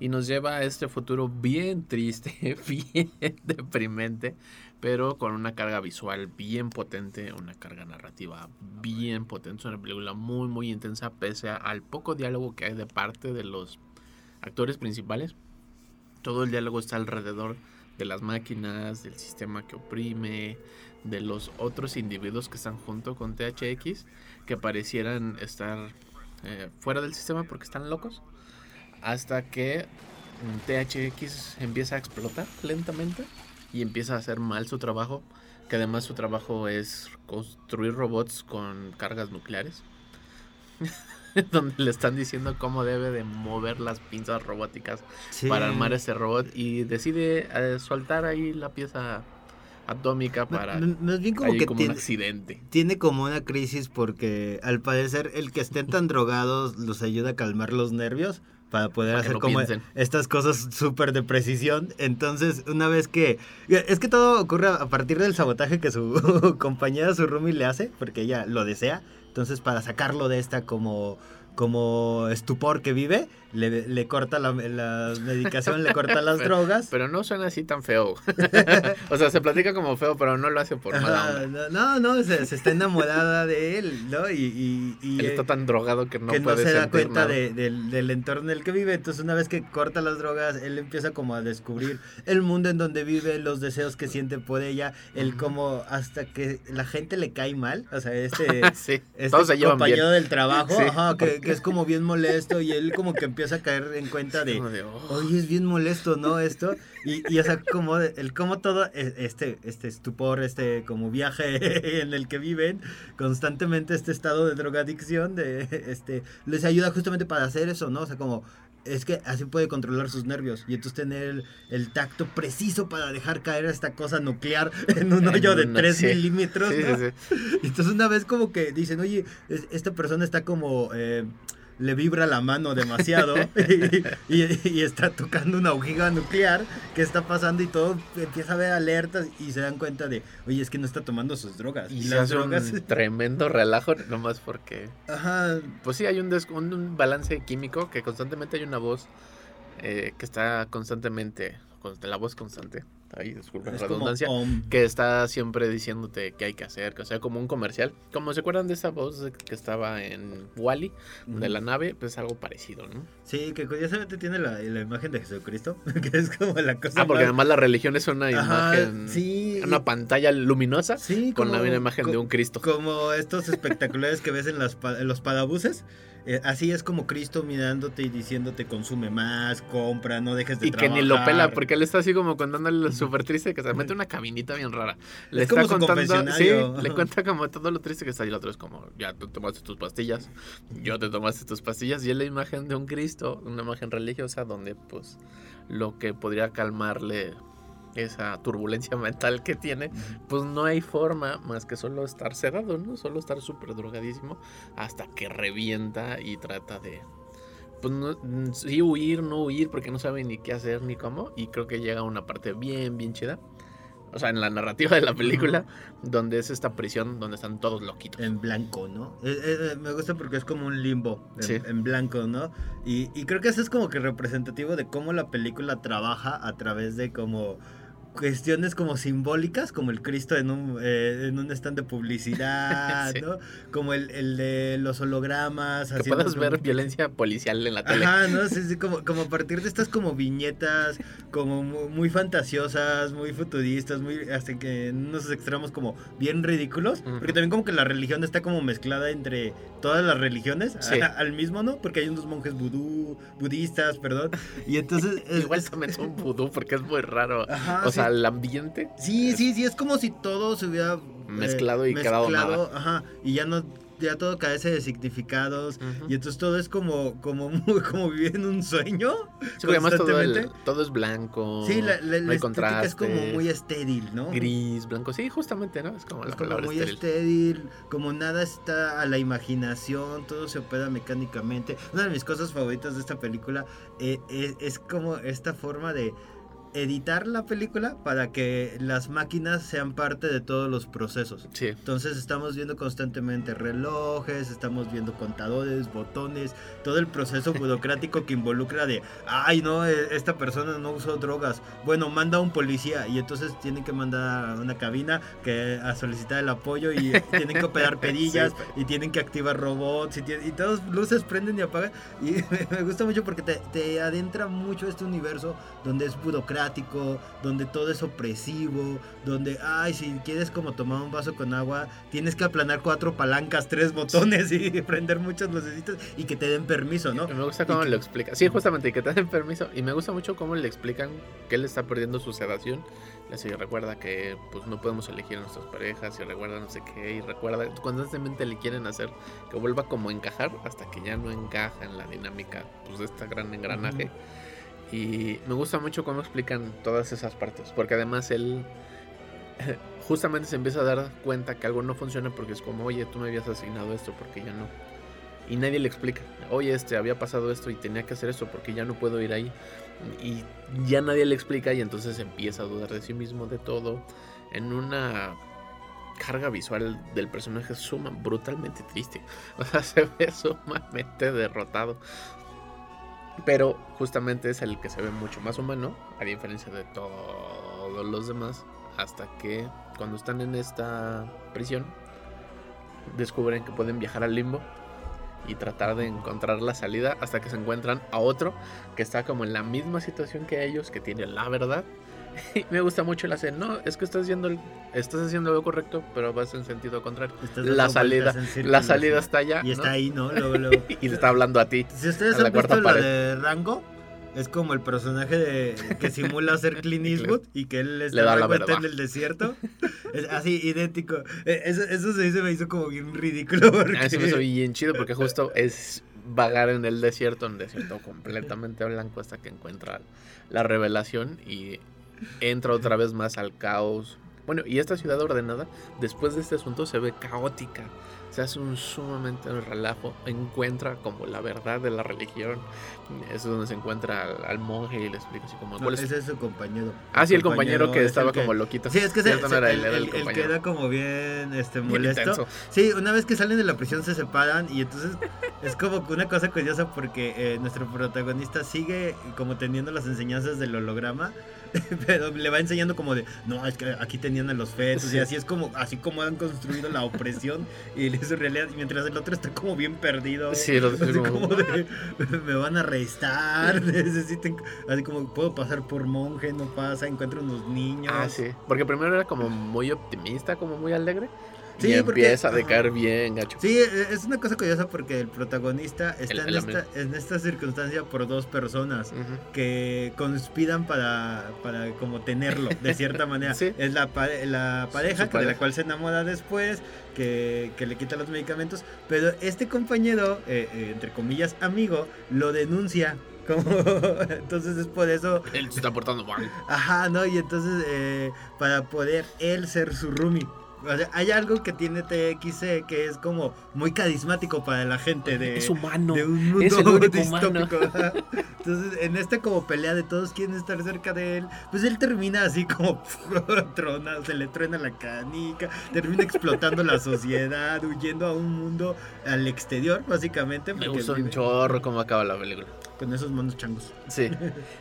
y nos lleva a este futuro bien triste, bien deprimente, pero con una carga visual bien potente, una carga narrativa bien potente, es una película muy muy intensa pese al poco diálogo que hay de parte de los actores principales. Todo el diálogo está alrededor de las máquinas, del sistema que oprime, de los otros individuos que están junto con THX, que parecieran estar eh, fuera del sistema porque están locos, hasta que THX empieza a explotar lentamente y empieza a hacer mal su trabajo, que además su trabajo es construir robots con cargas nucleares. donde le están diciendo cómo debe de mover las pinzas robóticas para armar ese robot y decide eh, soltar ahí la pieza atómica para no, es bien como que como tiene, un accidente. Tiene como una crisis porque al parecer el que estén tan drogados los ayuda a calmar los nervios para poder hacer como estas cosas súper de precisión. Entonces, una vez que... Es que todo ocurre a partir del sabotaje que su compañera, su roomie le hace, porque ella lo desea. Entonces, para sacarlo de esta como como estupor que vive, le, le corta la, la, medicación, le corta las drogas. Pero no suena así tan feo. o sea, se platica como feo, pero no lo hace por mala No, no, se, está enamorada de él, ¿no? Y, y, él está tan drogado que no que puede no se da cuenta de, del entorno en el que vive. Entonces, una vez que corta las drogas, él empieza como a descubrir el mundo en donde vive, los deseos que siente por ella, el cómo hasta que la gente le cae mal. O sea, este, sí, este compañero del trabajo, ajá, que, que es como bien molesto y él como que empieza empieza a caer en cuenta de, oh". oye, es bien molesto, ¿no? Esto. Y, y o sea, como el cómo todo e, este, este estupor, este como viaje en el que viven, constantemente este estado de drogadicción, de, este, les ayuda justamente para hacer eso, ¿no? O sea, como es que así puede controlar sus nervios y entonces tener el, tacto preciso para dejar caer esta cosa nuclear en un hoyo de 3 milímetros. Entonces una vez como que dicen, oye, esta persona está como... Eh, le vibra la mano demasiado y, está tocando una ojiva nuclear que está pasando y todo empieza a ver alertas y se dan cuenta de, oye, es que no está tomando sus drogas. Y, las drogas... Un tremendo relajo, nomás porque... Ajá. Pues sí, hay un, un, balance químico que constantemente hay una voz eh, que está constantemente, la voz constante ahí disculpa la redundancia, que está siempre diciéndote qué hay que hacer, que sea como un comercial. Como se acuerdan de esa voz que estaba en Wally, de la nave, pues algo parecido, ¿no? Sí, que curiosamente tiene la, la, imagen de Jesucristo, que es como la cosa. Ah, porque además la religión es una imagen, sí, una pantalla luminosa sí, con la imagen de un Cristo. Como estos espectaculares que ves en, las, en los padabuses. Eh, así es como Cristo mirándote y diciéndote consume más, compra, no dejes de y trabajar. Y que ni lo pela, porque él está así como contándole súper triste que se mete una cabinita bien rara. Le está contando, sí, le cuenta como todo lo triste que está y el otro es como, ya tú tomaste tus pastillas, yo te tomaste tus pastillas y es la imagen de un Cristo, una imagen religiosa donde pues lo que podría calmarle esa turbulencia mental que tiene, pues no hay forma más que solo estar sedado, ¿no? Solo estar súper drogadísimo hasta que revienta y trata de, pues no, mm, sí huir, no huir, porque no sabe ni qué hacer ni cómo. Y creo que llega una parte bien, bien chida. O sea, en la narrativa de la película, donde es esta prisión donde están todos loquitos. En blanco, ¿no? Eh, eh, eh, me gusta porque es como un limbo en, en blanco, ¿no? Y, y creo que eso es como que representativo de cómo la película trabaja a través de como cuestiones como simbólicas, como el Cristo en un, eh, en un stand de publicidad, ¿no? Como el, el, de los hologramas. Que puedas ver violencia policial en la tele. Ajá, ¿no? Sí, sí, como, como a partir de estas como viñetas, como muy, fantasiosas, muy futuristas, muy hasta que en unos extremos como bien ridículos, porque también como que la religión está como mezclada entre todas las religiones al mismo, ¿no? Porque hay unos monjes vudú, budistas, perdón, y entonces... Igual también son vudú porque es muy raro. Ajá, o sea, al ambiente. Sí, sí, sí, es como si todo se hubiera mezclado y quedado nada. Ajá, y ya no ya todo carece de significados y entonces todo es como como muy, como vivir en un sueño sí, además todo, es blanco sí la, la, es como muy estéril no gris blanco sí justamente no es como la palabra muy estéril. como nada está a la imaginación todo se opera mecánicamente. Una de mis cosas favoritas de esta película eh, es, es como esta forma de editar la película para que las máquinas sean parte de todos los procesos. Sí. Entonces estamos viendo constantemente relojes, estamos viendo contadores, botones, todo el proceso burocrático que involucra de, ay no, eh, esta persona no usó drogas. Bueno, manda a un policía y entonces tienen que mandar a una cabina que a solicitar el apoyo y tienen que operar perillas y tienen que activar robots y, tienen- y todas luces prenden y apagan. Y me gusta mucho porque te, te adentra mucho este universo donde es burocrático, donde todo es opresivo, donde, ay, si quieres como tomar un vaso con agua, tienes que aplanar cuatro palancas, tres botones y prender muchas lucecitas y que te den permiso, ¿no? Y Me gusta cómo lo explica. Sí, justamente, y que te den permiso. Y me gusta mucho cómo le explican que él está perdiendo su sedación. Así recuerda que pues no podemos elegir a nuestras parejas y recuerda no sé qué. Y recuerda constantemente le quieren hacer que vuelva como a encajar hasta que ya no encaja en la dinámica pues, de este gran engranaje. Y me gusta mucho cómo explican todas esas partes. Porque además él justamente se empieza a dar cuenta que algo no funciona porque es como, oye, tú me habías asignado esto porque ya no. Y nadie le explica, oye, este había pasado esto y tenía que hacer esto porque ya no puedo ir ahí. Y ya nadie le explica y entonces empieza a dudar de sí mismo, de todo. En una carga visual del personaje suma brutalmente triste. O sea, se ve sumamente derrotado. Pero justamente es el que se ve mucho más humano, a diferencia de todos los demás. Hasta que cuando están en esta prisión, descubren que pueden viajar al limbo y tratar de encontrar la salida hasta que se encuentran a otro que está como en la misma situación que ellos, que tiene la verdad. Me gusta mucho el hacer, no, es que estás haciendo, el- estás haciendo lo correcto, pero vas en sentido contrario. La salida, en La salida está allá. Y está ahí, ¿no? Luego, luego. Y le está hablando a ti. Si ustedes han visto pared. de Rango, es como el personaje de, que simula ser Clint Eastwood y que él está Le da la verdad. en el desierto. Es así, idéntico. Eh, Eso, eso se, me hizo como bien ridículo. Porque... Ah, Eso me hizo bien chido porque justo es vagar en el desierto, un desierto completamente blanco hasta que encuentra la revelación y entra otra vez más al caos. Bueno, y esta ciudad ordenada, después de este asunto, se ve caótica. Se hace un sumamente relajo. Encuentra como la verdad de la religión. Es donde se encuentra al, al monje y le explica así como... No, ¿cuál es ese es su compañero. Ah, sí, el compañero, que estaba que- como loquito. Sí, es que se- Cierto, no se- era el, él, era el el- el que compañero. era como bien este, molesto. Sí, una vez que salen de la prisión se separan y entonces es como una cosa curiosa porque eh, nuestro protagonista sigue como teniendo las enseñanzas del holograma, pero le va enseñando como de, no, es que aquí tenían a los fetos Sí. y así es como, así como han construido la opresión y su realidad, y mientras el otro está como bien perdido. Sí, lo- Así como- como de, me van a arrestar, necesiten, así como puedo pasar por monje, no pasa, encuentro unos niños. Ah, sí. Porque primero era como muy optimista, como muy alegre. Sí, y porque- empieza a decaer bien, gacho. Sí, e- es una cosa curiosa porque el protagonista está El- en, el esta, en esta circunstancia por dos personas Ujú. que conspiran para, para como tenerlo, de cierta manera. Sí. Es la, la pareja que- de la cual se enamora después, que, que le quita los medicamentos, pero este compañero, eh, eh, entre comillas, amigo, lo denuncia. Como, entonces es por eso, Él se está portando mal. ajá, ¿no? Y entonces eh, para poder él ser su roomie. O sea, hay algo que tiene TXC que es como muy carismático para la gente de, Es humano. de un mundo es el único distópico. ajá. Entonces, en esta como pelea de todos quieren estar cerca de él, pues él termina así como trona, se le truena la canica, termina explotando la sociedad, huyendo a un mundo al exterior, básicamente. Me gustó un chorro cómo acaba la película. Con esos monos changos. Sí.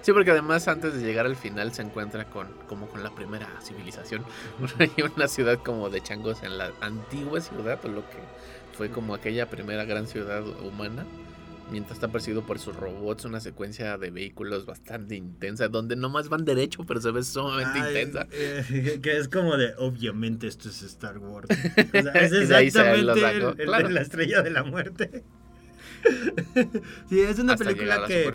Sí, porque además antes de llegar al final se encuentra con como con la primera civilización. Hay una ciudad como de changos en la antigua ciudad, o lo que fue como aquella primera gran ciudad humana. Mientras está perseguido por sus robots, una secuencia de vehículos bastante intensa, donde nomás van derecho, pero se ve sumamente Ay, intensa. eh, que es como de, obviamente esto es Star Wars. O sea, es se exactamente el- el- claro. la estrella de la muerte. sí, es una hasta película que,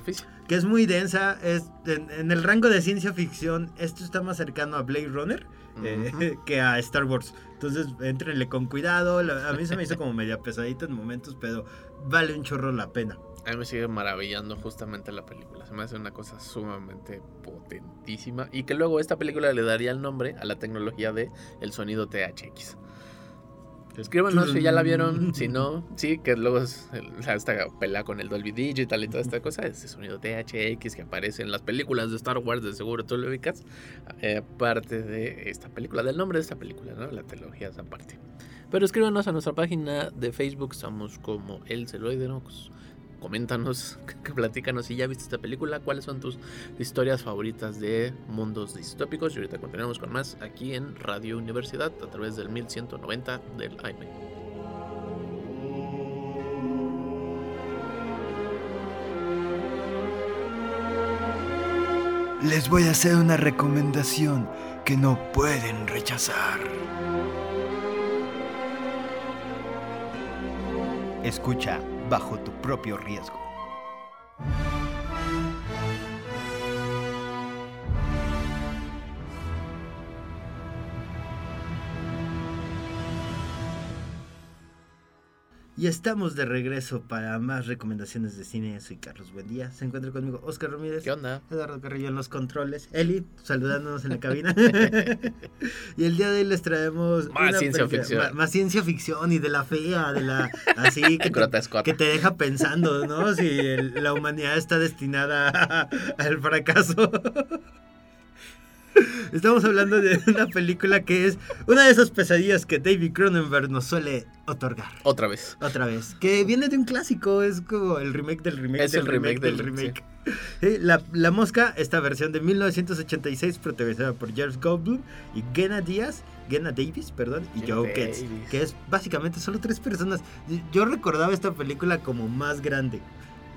que es muy densa. Es en, en el rango de ciencia ficción, esto está más cercano a Blade Runner eh, que a Star Wars. Entonces, entrenle con cuidado. A mí se me hizo como media pesadita en momentos, pero vale un chorro la pena. A mí me sigue maravillando justamente la película. Se me hace una cosa sumamente potentísima. Y que luego esta película le daría el nombre a la tecnología de el sonido THX. Escríbanos si ya la vieron, si no, sí, que luego es esta pelea con el Dolby Digital y toda esta cosa, ese sonido THX que aparece en las películas de Star Wars, de seguro tú lo ubicas, eh, parte de esta película, del nombre de esta película, ¿no? La trilogía esa parte. Pero escríbanos a nuestra página de Facebook, estamos como El Celoide, ¿no? Coméntanos, que platícanos si ya viste esta película, cuáles son tus historias favoritas de mundos distópicos. Y ahorita continuamos con más aquí en Radio Universidad a través del 1190 del AM. Les voy a hacer una recomendación que no pueden rechazar. Escucha bajo tu propio riesgo. Y estamos de regreso para más recomendaciones de cine. Soy Carlos Buendía. Se encuentra conmigo Oscar Ramírez. ¿Qué onda? Eduardo Carrillo en los controles. Eli, saludándonos en la cabina. y el día de hoy les traemos Más ciencia película- ficción. ma- Más, ciencia ficción y de la fea, de la así que te, que te deja pensando, ¿no? Si el- la humanidad está destinada al fracaso. Estamos hablando de una película que es una de esas pesadillas que David Cronenberg nos suele otorgar. Otra vez. Otra vez. Que viene de un clásico, es como el remake del remake Es del el remake del- remake. Sí, la, la Mosca, esta versión de 1986, protagonizada por James Goldblum y Gena Díaz, Gena Davis, perdón, y Jenna Joe Davis. que es básicamente solo tres personas. Yo recordaba esta película como más grande.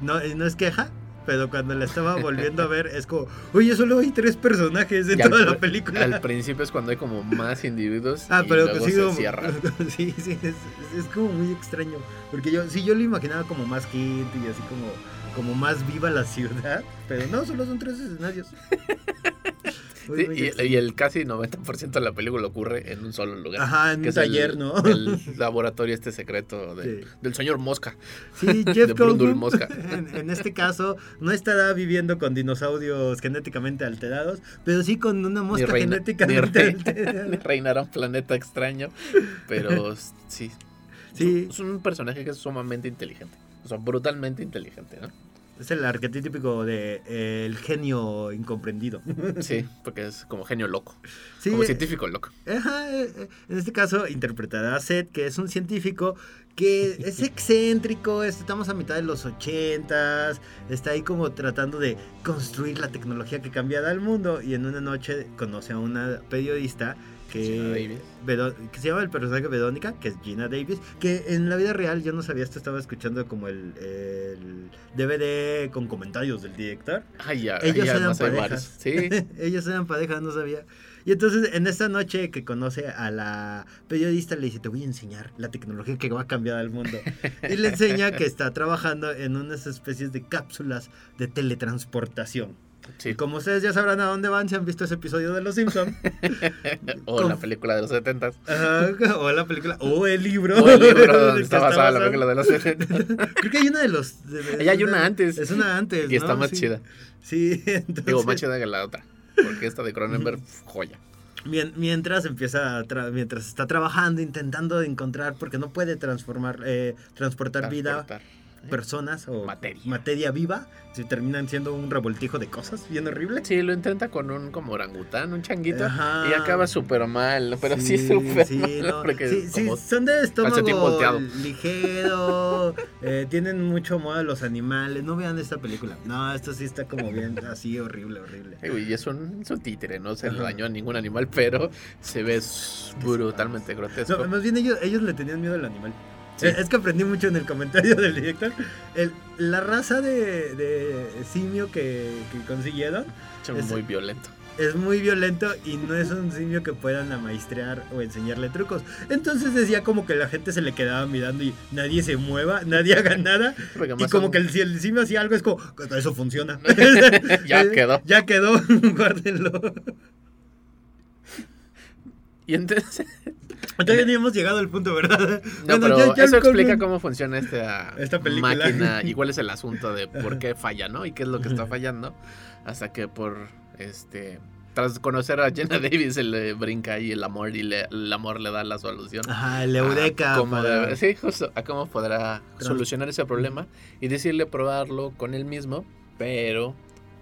No, no es queja, pero cuando la estaba volviendo a ver es como, oye, solo hay tres personajes en al toda la película. Al principio es cuando hay como más individuos Ah, y pero luego que sí, se como- cierra. sí, sí, es, es- como muy extraño. Porque yo, sí, yo lo imaginaba como más gente y así como, como más viva la ciudad. Pero no, solo son tres escenarios. Sí, y, el casi 90% de la película ocurre en un solo lugar. Ajá, en que un es el- taller, ¿no? El laboratorio este secreto de- Sí. del señor Mosca. Sí, Jeff Goldblum, Mosca. En, en este caso, no estará viviendo con dinosaurios genéticamente alterados, pero sí con una mosca reina- genéticamente ni alterada. Reinará un planeta extraño. Pero sí. Sí. Es un personaje que es sumamente inteligente. O sea, brutalmente inteligente, ¿no? Es el arquetípico de eh, el genio incomprendido. Sí, porque es como genio loco. Sí, como eh, científico loco. Ajá, eh, en este caso interpretará a Seth, que es un científico que es excéntrico, es- estamos a mitad de los ochentas, está ahí como tratando de construir la tecnología que cambiará el mundo y en una noche conoce a una periodista que, que se llama el personaje Verónica, que es Gina Davis, que en la vida real yo no sabía esto, estaba escuchando como el, el DVD con comentarios del director. Ay, ya, Ellos ya eran parejas. Sí. Ellos eran pareja, no sabía. Y entonces en esta noche que conoce a la periodista le dice, te voy a enseñar la tecnología que va a cambiar al mundo. Y le enseña que está trabajando en unas especies de cápsulas de teletransportación. Sí. Y como ustedes ya sabrán a dónde van, si han visto ese episodio de Los Simpson o la con- película de los 70 Ajá, o la película, o el libro. O el libro donde está basada la película de los 70 Creo que hay una de los... de- hay una antes. Es una antes. Y está ¿no? más Sí. chida. Sí, entonces... Digo, más chida que la otra. Porque esta de Cronenberg, joya. Mien- Mientras empieza mientras está trabajando, intentando encontrar, porque no puede transformar, eh, transportar vida, Transportar. Personas o Materia. viva, si terminan siendo un revoltijo de cosas bien horrible. Sí, lo intenta con un como orangután, un changuito. Ajá. Y acaba súper mal, pero sí, súper sí, no. Porque Sí, son de estómago ligero, eh, tienen mucho a los animales. No vean esta película. No, esto sí está como bien así horrible, horrible. Y es un, es un títere, no se le dañó a ningún animal, pero se ve brutalmente grotesco. No, más bien ellos, ellos le tenían miedo al animal. Sí. Es que aprendí mucho en el comentario del director. El- la raza de, de simio que, que consiguieron Es muy violento. es muy violento y no es un simio que puedan amaestrar o enseñarle trucos. Entonces decía como que la gente se le quedaba mirando y nadie se mueva, nadie haga nada. Y como son- que el, si el simio hacía algo es como, eso funciona. Ya quedó. Ya quedó, guárdenlo. Y entonces. Todavía ni hemos llegado al punto, ¿verdad? No, Bueno, pero ya- ya eso explica cómo funciona esta, Esta película. máquina y cuál es el asunto de por qué falla, ¿no? Y qué es lo que está fallando. Hasta que por este tras conocer a Jenna Davis, se le brinca ahí el amor y le- el amor le da la solución. Ajá, el eureka. cómo sí, justo, a cómo podrá solucionar ese problema y decirle probarlo con él mismo, pero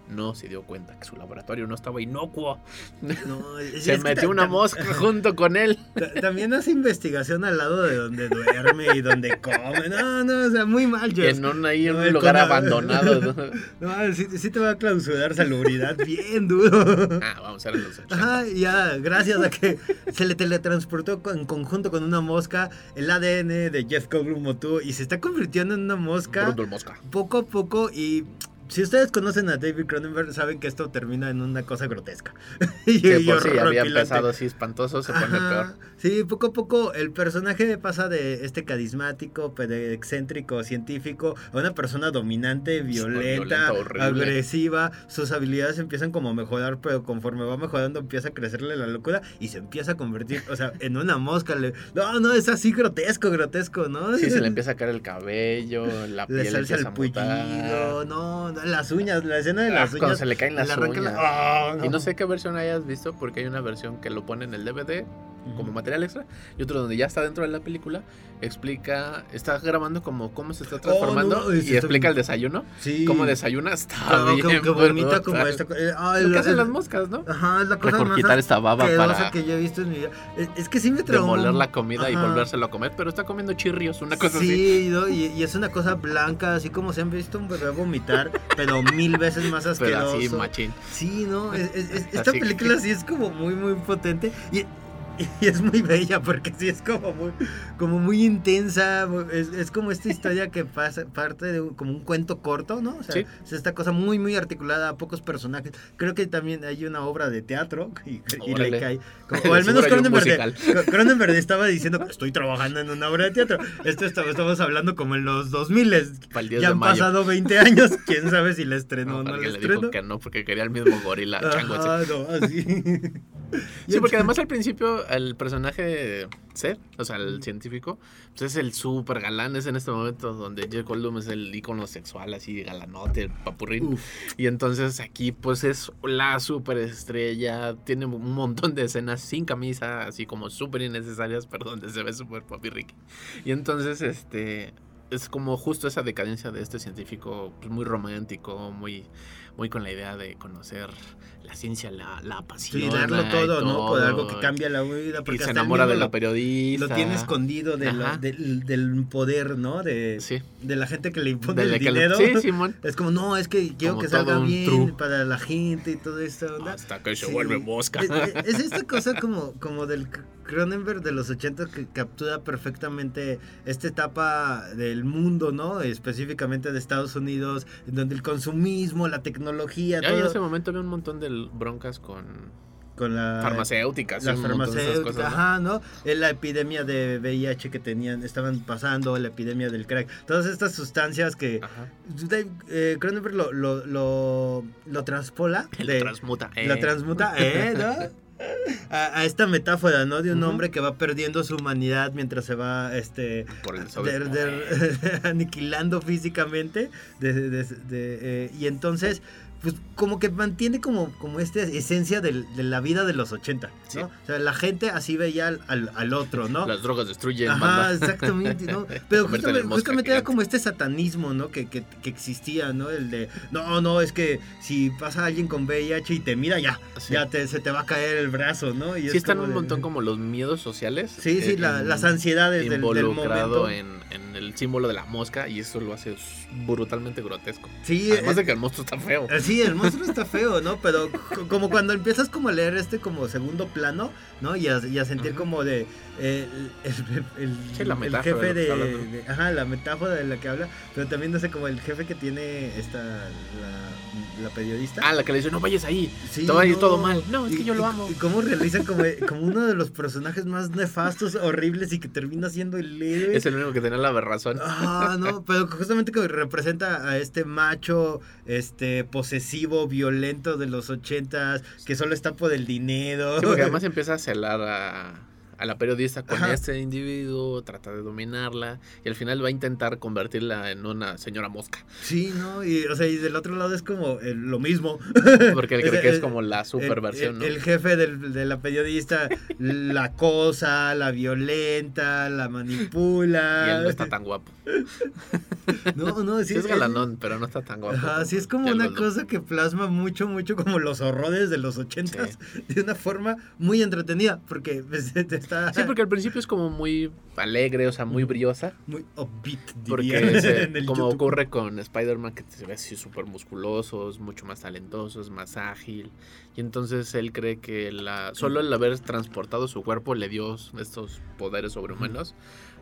no se dio cuenta que su laboratorio no estaba inocuo. No, Se metió una mosca junto con él. ta- También hace investigación al lado de donde duerme y donde come. No, no, o sea, muy mal, Joss. En un, ahí, en un lugar con- abandonado. ¿no? No, sí, sí te va a clausurar salubridad bien duro. Ah, vamos a ver los 80. Ajá, ya, gracias a que se le teletransportó en conjunto con una mosca el ADN de Jeff Goldblum Motu y se está convirtiendo en una mosca el mosca. poco a poco y si ustedes conocen a David Cronenberg saben que esto termina en una cosa grotesca. y, Que por si había empezado así espantoso, se pone Ajá. peor. Sí, poco a poco el personaje pasa de este carismático, pero excéntrico, científico, a una persona dominante, violenta, violenta, agresiva. Sus habilidades empiezan como a mejorar, pero conforme va mejorando empieza a crecerle la locura y se empieza a convertir, o sea, en una mosca. Le... No, no, es así grotesco, grotesco, ¿no? Sí, se le empieza a caer el cabello, la Le piel salsa el pullido, no, no, las uñas, la escena de Ah, las cuando uñas. se le caen las le arranca la- uñas. Ah, Y no sé qué versión hayas visto, porque hay una versión que lo pone en el DVD como material extra y otro donde ya está dentro de la película explica está grabando como cómo se está transformando Oh, no, y ese está explica bien. el desayuno Sí. cómo desayuna está Como- bien como que brutal. como esta. eh, ay, lo que hacen las moscas no Ajá, es la cosa más quitar esta baba para que yo he visto en mi vida. Es, es que sí me traumó. demoler la comida y Ajá. volvérselo a comer pero está comiendo chirrios una cosa así Sí, ¿no? y, y es una cosa blanca, así como se han visto un bebé vomitar, pero mil veces más pero asqueroso. así machín Sí, ¿no? Es- es- es- esta Así que- película sí es como muy, muy potente. Y, y es muy bella porque sí es como muy, como muy intensa. Es, es como esta historia que pasa, parte de un- como un cuento corto, ¿no? O sea, Sí. es esta cosa muy, muy articulada, pocos personajes. Creo que también hay una obra de teatro y, y le cae. como- o al menos Cronenberg, Cronenberg estaba diciendo que estoy trabajando en una obra de teatro. Esto estamos, estamos hablando como en los 2000 para el 10 Ya han pasado 20 años. Quién sabe si la estrenó no, o no alguien la le dijo que no porque quería el mismo gorila chango. Ajá, no, así. Sí, porque además al principio el personaje Seth, o sea, el científico, pues es el súper galán, es en este momento donde Jeff Goldblum es el icono sexual, así galanote, el papurrín. Uf. Y entonces aquí pues es la súper estrella, tiene un montón de escenas sin camisa, así como súper innecesarias, pero donde se ve súper papirriqui. Y entonces este es como justo esa decadencia de este científico pues, muy romántico, muy, muy con la idea de conocer la ciencia, la, la pasión. Sí, darlo todo, ¿no? Por algo que cambia la vida. Y Porque se hasta él enamora de la periodista. Lo tiene escondido de Ajá. del, poder, ¿no? De, Sí. de la gente que le impone De el que le- dinero. Sí, Simón. Es como, no, es que quiero Como que todo salga bien true. para la gente y toda esta onda. Hasta que se Sí. vuelve mosca. Es, es- es esta cosa como, como del Cronenberg de los 80 que captura perfectamente esta etapa del mundo, ¿no? Específicamente de Estados Unidos, en donde el consumismo, la tecnología, Ya en ese momento había un montón de broncas con con la farmacéuticas. las farmacéuticas, cosas, ¿no? ajá, ¿no? Eh, La epidemia de VIH que tenían, estaban pasando, la epidemia del crack, todas estas sustancias que eh, Cronenberg lo, lo, lo, lo transpola, Lo transmuta. eh. lo transmuta, ¿eh? ¿no? A, a esta metáfora, ¿no? De un hombre que va perdiendo su humanidad mientras se va, este, Por el de- aniquilando físicamente eh, y entonces pues como que mantiene como, como esta esencia del- de la vida de los 80, ¿no? Sí. O sea, la gente así veía al, al- al otro, ¿no? Las drogas destruyen. Ajá, banda. exactamente, ¿no? Pero justamente, justamente era como este satanismo, ¿no? Que, que, que existía, ¿no? El de, no, no, es que si pasa alguien con VIH y te mira, ya, Sí. ya te, se te va a caer el brazo, ¿no? Y es Sí están un de- montón como los miedos sociales. Sí, sí, eh, la- las ansiedades del, del involucrado momento. en, en el símbolo de la mosca y eso lo hace brutalmente grotesco. Sí, Además es- de que el monstruo está feo. Eh, Sí, el monstruo está feo, ¿no? Pero como cuando empiezas como a leer este como segundo plano, ¿no? Y a, y a sentir como de eh, el, el- el- Sí, la el metáfora jefe de ajá, la metáfora de la que habla, pero también no sé como el jefe que tiene esta la, la periodista. Ah, la que le dice, no vayas ahí. Sí, te va a ir no. todo mal. No, es Y- que yo lo amo. Y cómo realizan como, como uno de los personajes más nefastos, horribles y que termina siendo el héroe. Es el único que tenía la berrazón. Ah, no, pero justamente que representa a este macho, este, posesivo, violento de los ochentas, que solo está por el dinero. Sí, porque además empieza a celar a, a la periodista con Ajá. este individuo, trata de dominarla y al final va a intentar convertirla en una señora mosca. Sí, ¿no? Y, o sea, y del otro lado es como lo mismo. Porque él cree que es como la super versión, el, ¿no? el jefe del- de la periodista la cosa, la violenta, la manipula. Y él no está tan guapo. No, no, Sí, es galanón, pero no está tan guapo. Ajá, sí, es como una cosa que plasma mucho, mucho como los horrores de los ochentas de una forma muy entretenida, porque pues, está Sí, porque al principio es como muy alegre, o sea, muy briosa. muy upbeat, Porque diría, se- el como YouTube. ocurre con Spider-Man, que se ve así súper musculoso, es mucho más talentoso, es más ágil. Y entonces él cree que la, solo el haber transportado su cuerpo le dio estos poderes sobrehumanos.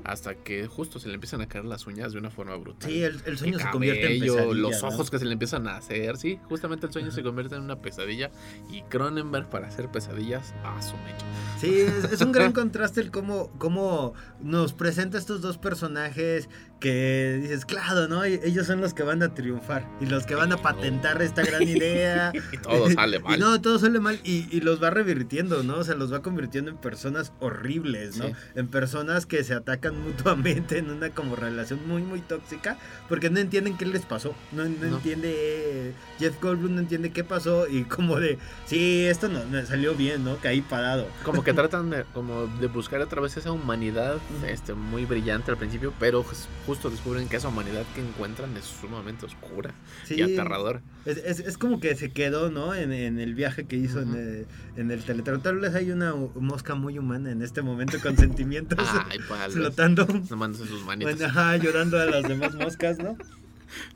Hasta que justo se le empiezan a caer las uñas de una forma brutal. Sí, el, el sueño El se convierte en pesadilla. Los ¿no? ojos que se le empiezan a hacer, sí. Justamente el sueño se convierte en una pesadilla. Y Cronenberg, para hacer pesadillas, a su mecha. Sí, es, es un gran contraste el cómo, cómo nos presenta estos dos personajes que dices, claro, ¿no? Y Ellos son los que van a triunfar y los que van a patentar esta gran idea. Y todo sale Y mal. no, todo sale mal y, y los va revirtiendo, ¿no? O sea, los va convirtiendo en personas horribles, ¿no? Sí. En personas que se atacan mutuamente en una como relación muy, muy tóxica porque no entienden qué les pasó. No, no No. entiende, Jeff Goldblum no entiende qué pasó y como de, sí, esto no, salió bien, ¿no? Caí parado. Como que tratan de, como de buscar otra vez esa humanidad este, muy brillante al principio, pero jus- justo descubren que esa humanidad que encuentran es sumamente oscura Sí. y aterradora. Es, es, es como que se quedó, ¿no? En, en el viaje que hizo Ujú. en, el, en el. Tal vez hay una mosca muy humana en este momento con sentimientos Ay, pal. flotando. No mandes sus manitas. Bueno, ajá, llorando a las demás moscas, ¿no?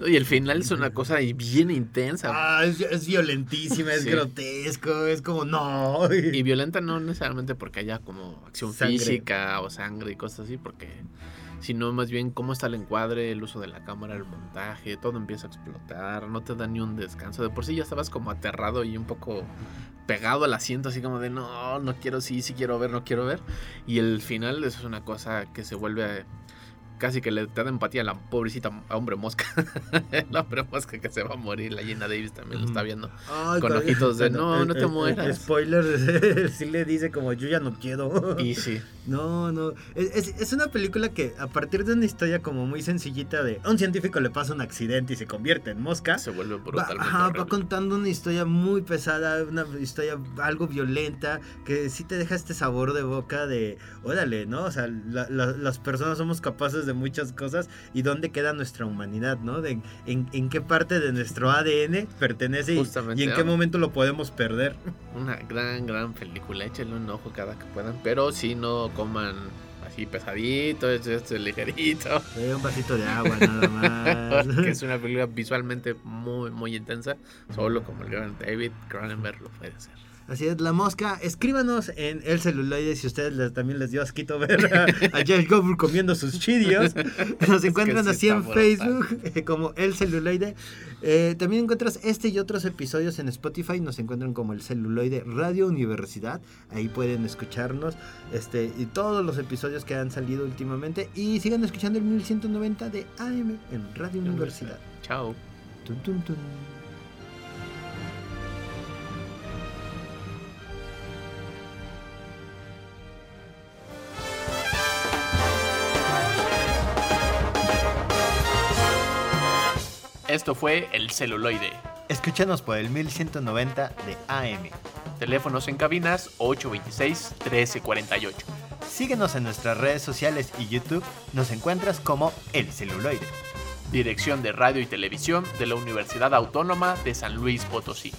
Y el final es una cosa bien intensa. Ah, es, es violentísima, es Sí. grotesco, es como no. Y violenta no necesariamente porque haya como acción Sangre. física o sangre y cosas así, porque sino más bien cómo está el encuadre, el uso de la cámara, el montaje, todo empieza a explotar, no te da ni un descanso. De por sí ya estabas como aterrado y un poco pegado al asiento, así como de no, no quiero, sí, sí quiero ver, no quiero ver. Y el final eso es una cosa que se vuelve casi que le da empatía a la pobrecita hombre mosca. el hombre mosca que se va a morir, la Gina Davis también lo está viendo. Ay, Con ojitos de, "No, no te el- el- mueras". spoiler, sí le dice como yo ya no quiero. Y sí, No, no. Es, es- es una película que a partir de una historia como muy sencillita de a un científico le pasa un accidente y se convierte en mosca. se vuelve Va, brutalmente ajá, va contando una historia muy pesada, una historia algo violenta, que sí te deja este sabor de boca de, órale, ¿no? O sea, la- la- las personas somos capaces de muchas cosas y dónde queda nuestra humanidad, ¿no? De, en, en qué parte de nuestro ADN pertenece y, en qué momento lo podemos perder. Una gran, gran película. Échenle un ojo cada que puedan. Pero si no coman así pesadito, es este ligerito. Eh, un vasito de agua nada más. que es una película visualmente muy, muy intensa. Solo como el gran David Cronenberg lo puede hacer. Así es, la mosca. Escríbanos en el celuloide si ustedes les- también les dio asquito ver a, a Jeff Goldblum comiendo sus chidios. Nos que encuentran sí así en brutal. Facebook eh, como el celuloide. Eh, también encuentras este y otros episodios en Spotify. Nos encuentran como el celuloide Radio Universidad. Ahí pueden escucharnos este y todos los episodios que han salido últimamente. Y sigan escuchando el 1190 de AM en Radio Universidad. Chao. Tun, tun, tun. Esto fue El Celuloide. Escúchanos por el 1190 de AM. Teléfonos en cabinas 826-1348. Síguenos en nuestras redes sociales y YouTube. Nos encuentras como El Celuloide. Dirección de Radio y Televisión de la Universidad Autónoma de San Luis Potosí.